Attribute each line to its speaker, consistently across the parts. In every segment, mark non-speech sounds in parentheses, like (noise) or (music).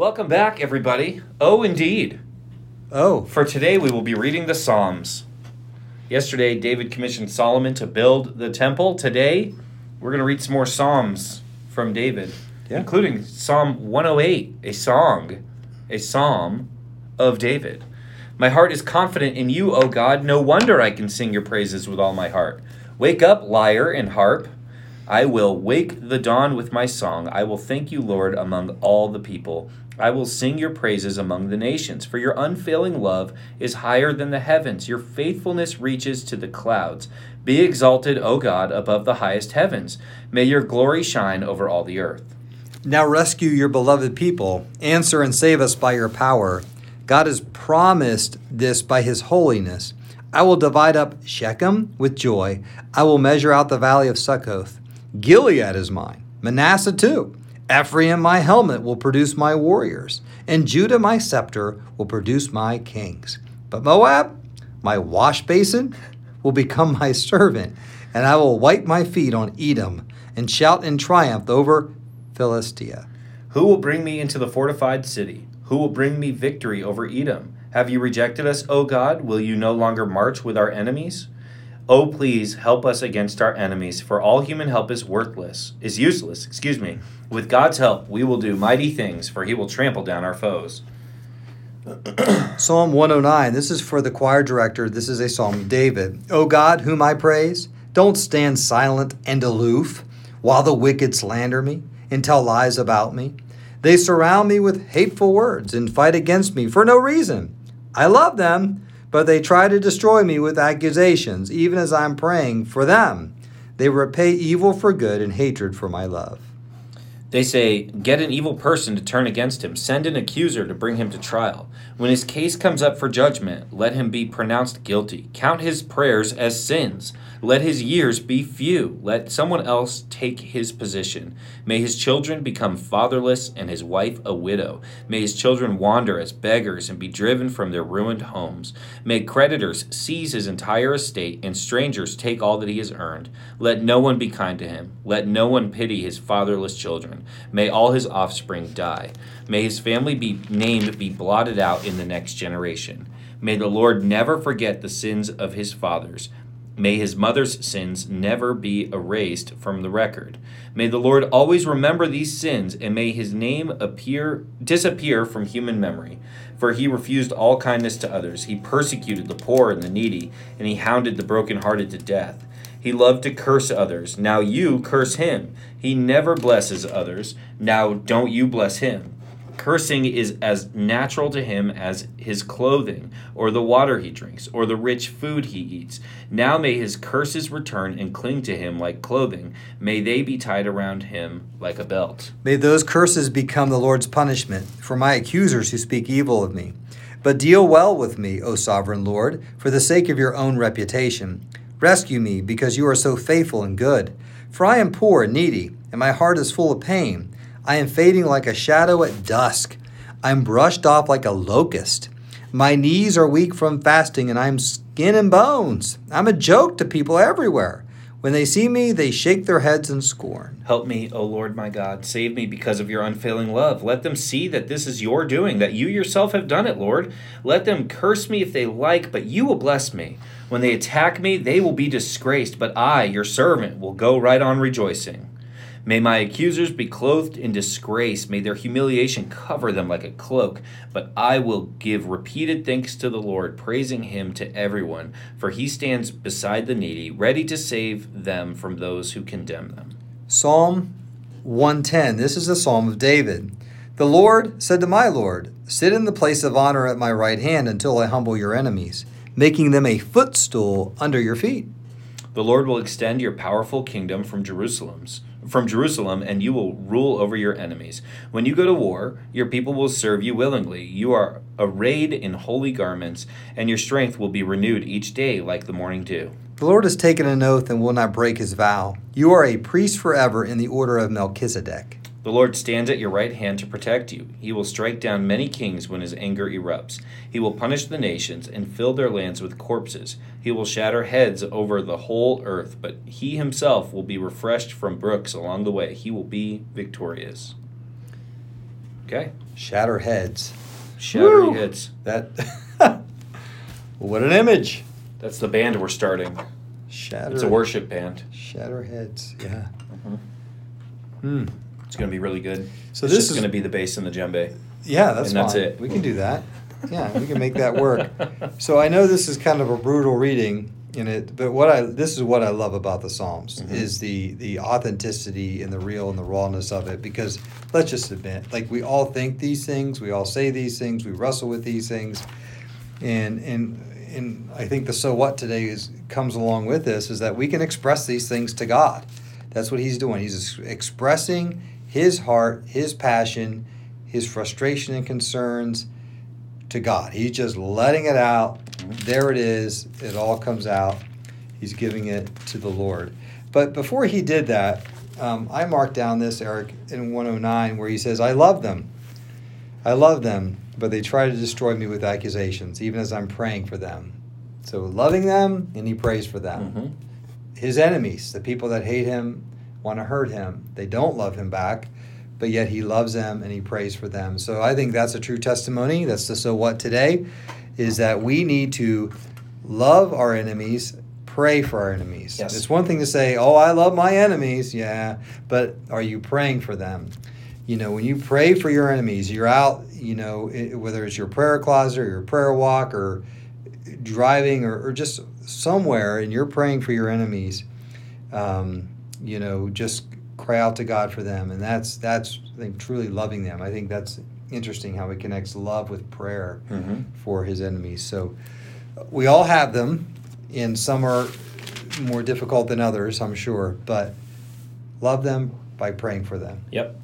Speaker 1: Welcome back, everybody. Oh, indeed.
Speaker 2: Oh,
Speaker 1: For today, we will be reading the Psalms. Yesterday, David commissioned Solomon to build the temple. Today, we're going to read some more Psalms from David,
Speaker 2: Yeah.
Speaker 1: including Psalm 108, a song, a psalm of David. My heart is confident in you, O God. No wonder I can sing your praises with all my heart. Wake up, lyre and harp. I will wake the dawn with my song. I will thank you, Lord, among all the people. I will sing your praises among the nations, for your unfailing love is higher than the heavens. Your faithfulness reaches to the clouds. Be exalted, O God, above the highest heavens. May your glory shine over all the earth.
Speaker 2: now rescue your beloved people. Answer and save us by your power. God has promised this by his holiness. I will divide up Shechem with joy. I will measure out the valley of Succoth. Gilead is mine, Manasseh too. Ephraim, my helmet, will produce my warriors, and Judah, my scepter, will produce my kings. But Moab, my wash basin, (laughs) will become my servant, and I will wipe my feet on Edom and shout in triumph over Philistia.
Speaker 1: Who will bring me into the fortified city? Who will bring me victory over Edom? Have you rejected us, O God? Will you no longer march with our enemies? Oh, please help us against our enemies, for all human help is worthless, is useless, excuse me. With God's help, we will do mighty things, for he will trample down our foes. (clears throat)
Speaker 2: Psalm 109. This is for the choir director. This is a psalm of David. O God, whom I praise, don't stand silent and aloof while the wicked slander me and tell lies about me. They surround me with hateful words and fight against me for no reason. I love them, but they try to destroy me with accusations, even as I'm praying for them. They repay evil for good and hatred for my love.
Speaker 1: They say, Get an evil person to turn against him, send an accuser to bring him to trial. When his case comes up for judgment, let him be pronounced guilty. Count his prayers as sins. Let his years be few. Let someone else take his position. May his children become fatherless and his wife a widow. May his children wander as beggars and be driven from their ruined homes. May creditors seize his entire estate and strangers take all that he has earned. Let no one be kind to him. Let no one pity his fatherless children. May all his offspring die. May his family be named be blotted out in the next generation. May the Lord never forget the sins of his fathers. May his mother's sins never be erased from the record. May the Lord always remember these sins, and may his name appear disappear from human memory. For he refused all kindness to others. He persecuted the poor and the needy, and he hounded the brokenhearted to death. He loved to curse others. Now you curse him. He never blesses others. Now don't you bless him. Cursing is as natural to him as his clothing, or the water he drinks, or the rich food he eats. Now may his curses return and cling to him like clothing. May they be tied around him like a belt.
Speaker 2: May those curses become the Lord's punishment for my accusers who speak evil of me. But deal well with me, O sovereign Lord, for the sake of your own reputation. Rescue me, because you are so faithful and good. For I am poor and needy, and my heart is full of pain. I am fading like a shadow at dusk. I am brushed off like a locust. My knees are weak from fasting, and I am skin and bones. I'm a joke to people everywhere. When they see me, they shake their heads in scorn.
Speaker 1: Help me, O Lord my God. Save me because of your unfailing love. Let them see that this is your doing, that you yourself have done it, Lord. Let them curse me if they like, but you will bless me. When they attack me, they will be disgraced, but I, your servant, will go right on rejoicing. May my accusers be clothed in disgrace. May their humiliation cover them like a cloak. But I will give repeated thanks to the Lord, praising him to everyone, for he stands beside the needy, ready to save them from those who condemn them.
Speaker 2: Psalm 110. This is a psalm of David. The Lord said to my Lord, Sit in the place of honor at my right hand until I humble your enemies, making them a footstool under your feet.
Speaker 1: The Lord will extend your powerful kingdom from Jerusalem's from Jerusalem, and you will rule over your enemies. When you go to war, your people will serve you willingly. You are arrayed in holy garments, and your strength will be renewed each day like the morning dew.
Speaker 2: The Lord has taken an oath and will not break his vow. You are a priest forever in the order of Melchizedek.
Speaker 1: The Lord stands at your right hand to protect you. He will strike down many kings when his anger erupts. He will punish the nations and fill their lands with corpses. He will shatter heads over the whole earth, but he himself will be refreshed from brooks along the way. He will be victorious. Okay.
Speaker 2: Shatter heads.
Speaker 1: Shattering
Speaker 2: Woo!
Speaker 1: heads.
Speaker 2: That. (laughs) what an image.
Speaker 1: That's the band we're starting.
Speaker 2: Shatter.
Speaker 1: It's a worship band.
Speaker 2: Shatter heads. Yeah.
Speaker 1: Mhm.
Speaker 2: Hmm.
Speaker 1: It's going to be really good.
Speaker 2: So
Speaker 1: it's
Speaker 2: this is
Speaker 1: going to be the bass and the djembe.
Speaker 2: Yeah, that's
Speaker 1: And that's it.
Speaker 2: We can do that. Yeah, we can make that work. (laughs) So I know this is kind of a brutal reading in it, but what I this is what I love about the Psalms
Speaker 1: Mhm.
Speaker 2: is the the authenticity and the real and the rawness of it. Because let's just admit, like we all think these things, we all say these things, we wrestle with these things, and and and I think the so what today is comes along with this is that we can express these things to God. That's what He's doing. He's expressing His heart, His passion, His frustration and concerns to God. He's just letting it out. There it is. It all comes out. He's giving it to the Lord. But before he did that, um, I marked down this, Eric, in 109, where he says, I love them. I love them, but they try to destroy me with accusations, even as I'm praying for them. So loving them, and he prays for them.
Speaker 1: Mhm.
Speaker 2: His enemies, the people that hate him, want to hurt him. They don't love him back, but yet he loves them and he prays for them. So I think that's a true testimony. That's the so what today is that we need to love our enemies, pray for our enemies.
Speaker 1: Yes.
Speaker 2: It's one thing to say, "Oh, I love my enemies." Yeah, but are you praying for them? You know, when you pray for your enemies, you're out, you know, whether it's your prayer closet or your prayer walk or driving or, or just somewhere and you're praying for your enemies, um, you know, just cry out to God for them. And that's, that's, I think, truly loving them. I think that's interesting how he connects love with prayer
Speaker 1: Mhm.
Speaker 2: for his enemies. So uh, we all have them, and some are more difficult than others, I'm sure, but love them by praying for them.
Speaker 1: Yep.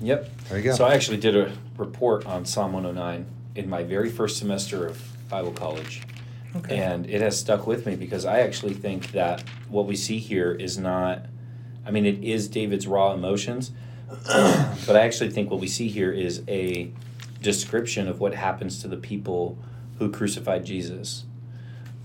Speaker 1: Yep.
Speaker 2: There you go.
Speaker 1: So I actually did a report on Psalm 109 in my very first semester of Bible college.
Speaker 2: Okay.
Speaker 1: And it has stuck with me because I actually think that what we see here is not, I mean, it is David's raw emotions, (clears throat) but I actually think what we see here is a description of what happens to the people who crucified Jesus.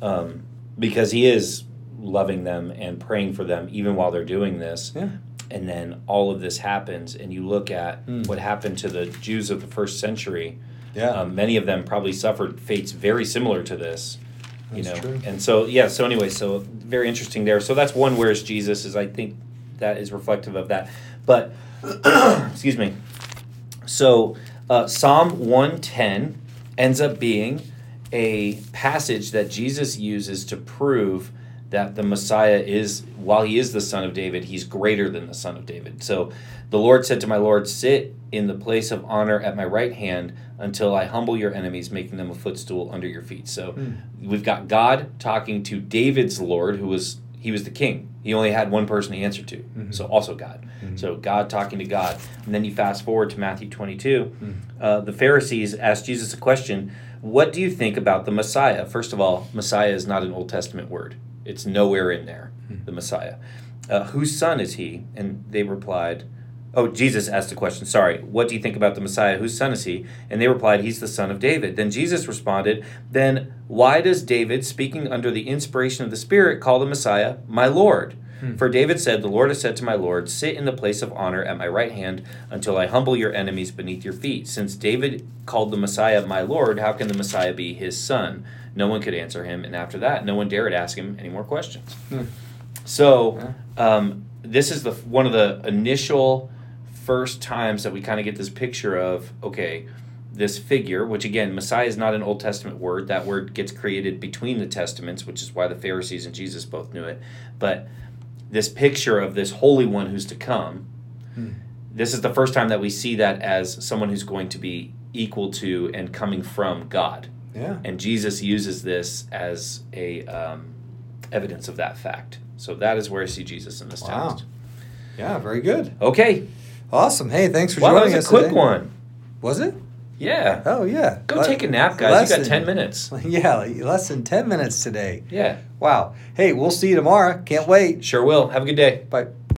Speaker 1: Um, because he is loving them and praying for them even while they're doing this.
Speaker 2: yeah.
Speaker 1: And then all of this happens, and you look at
Speaker 2: Mm.
Speaker 1: what happened to the Jews of the first century.
Speaker 2: Yeah.
Speaker 1: Um, many of them probably suffered fates very similar to this, you
Speaker 2: That's
Speaker 1: know.
Speaker 2: true.
Speaker 1: And so, yeah. So anyway, so very interesting there. So that's one. Where's Jesus? Is I think that is reflective of that. But (clears throat) excuse me. So uh, Psalm one ten ends up being a passage that Jesus uses to prove that the Messiah is, while he is the son of David, he's greater than the son of David. So the Lord said to my Lord, Sit in the place of honor at my right hand until I humble your enemies, making them a footstool under your feet. So
Speaker 2: Hmm.
Speaker 1: we've got God talking to David's Lord, who was he was the king. He only had one person to answer to.
Speaker 2: Mhm.
Speaker 1: So also God.
Speaker 2: Mhm.
Speaker 1: So God talking to God. And then you fast forward to Matthew 22.
Speaker 2: Mm.
Speaker 1: Uh, the Pharisees asked Jesus a question What do you think about the Messiah? First of all, Messiah is not an Old Testament word, it's nowhere in there,
Speaker 2: Hmm.
Speaker 1: the Messiah. Uh, whose son is he? And they replied, Oh, Jesus asked the question, sorry, what do you think about the Messiah? Whose son is he? And they replied, He's the son of David. Then Jesus responded, Then why does David, speaking under the inspiration of the Spirit, call the Messiah my Lord?
Speaker 2: Hmm.
Speaker 1: For David said, The Lord has said to my Lord, Sit in the place of honor at my right hand until I humble your enemies beneath your feet. Since David called the Messiah my Lord, how can the Messiah be his son? No one could answer him, and after that, no one dared ask him any more questions.
Speaker 2: Hmm.
Speaker 1: So, um, this is the one of the initial first times that we kind of get this picture of okay, this figure, which again, Messiah is not an Old Testament word. That word gets created between the Testaments, which is why the Pharisees and Jesus both knew it. But this picture of this Holy One who's to come,
Speaker 2: Hmm.
Speaker 1: this is the first time that we see that as someone who's going to be equal to and coming from God.
Speaker 2: Yeah.
Speaker 1: And Jesus uses this as a um, evidence of that fact. So that is where I see Jesus in this
Speaker 2: Wow.
Speaker 1: text.
Speaker 2: Yeah. Very good.
Speaker 1: Okay.
Speaker 2: Awesome. Hey, thanks for
Speaker 1: Wow, that
Speaker 2: joining
Speaker 1: was a quick
Speaker 2: today.
Speaker 1: one.
Speaker 2: Was it?
Speaker 1: Yeah.
Speaker 2: Oh yeah.
Speaker 1: Go take a nap, guys.
Speaker 2: less
Speaker 1: You got
Speaker 2: than-
Speaker 1: 10 minutes. (laughs)
Speaker 2: Yeah, less than ten minutes today.
Speaker 1: Yeah.
Speaker 2: Wow. Hey, we'll see you tomorrow. Can't wait.
Speaker 1: Sure will. Have a good day.
Speaker 2: Bye.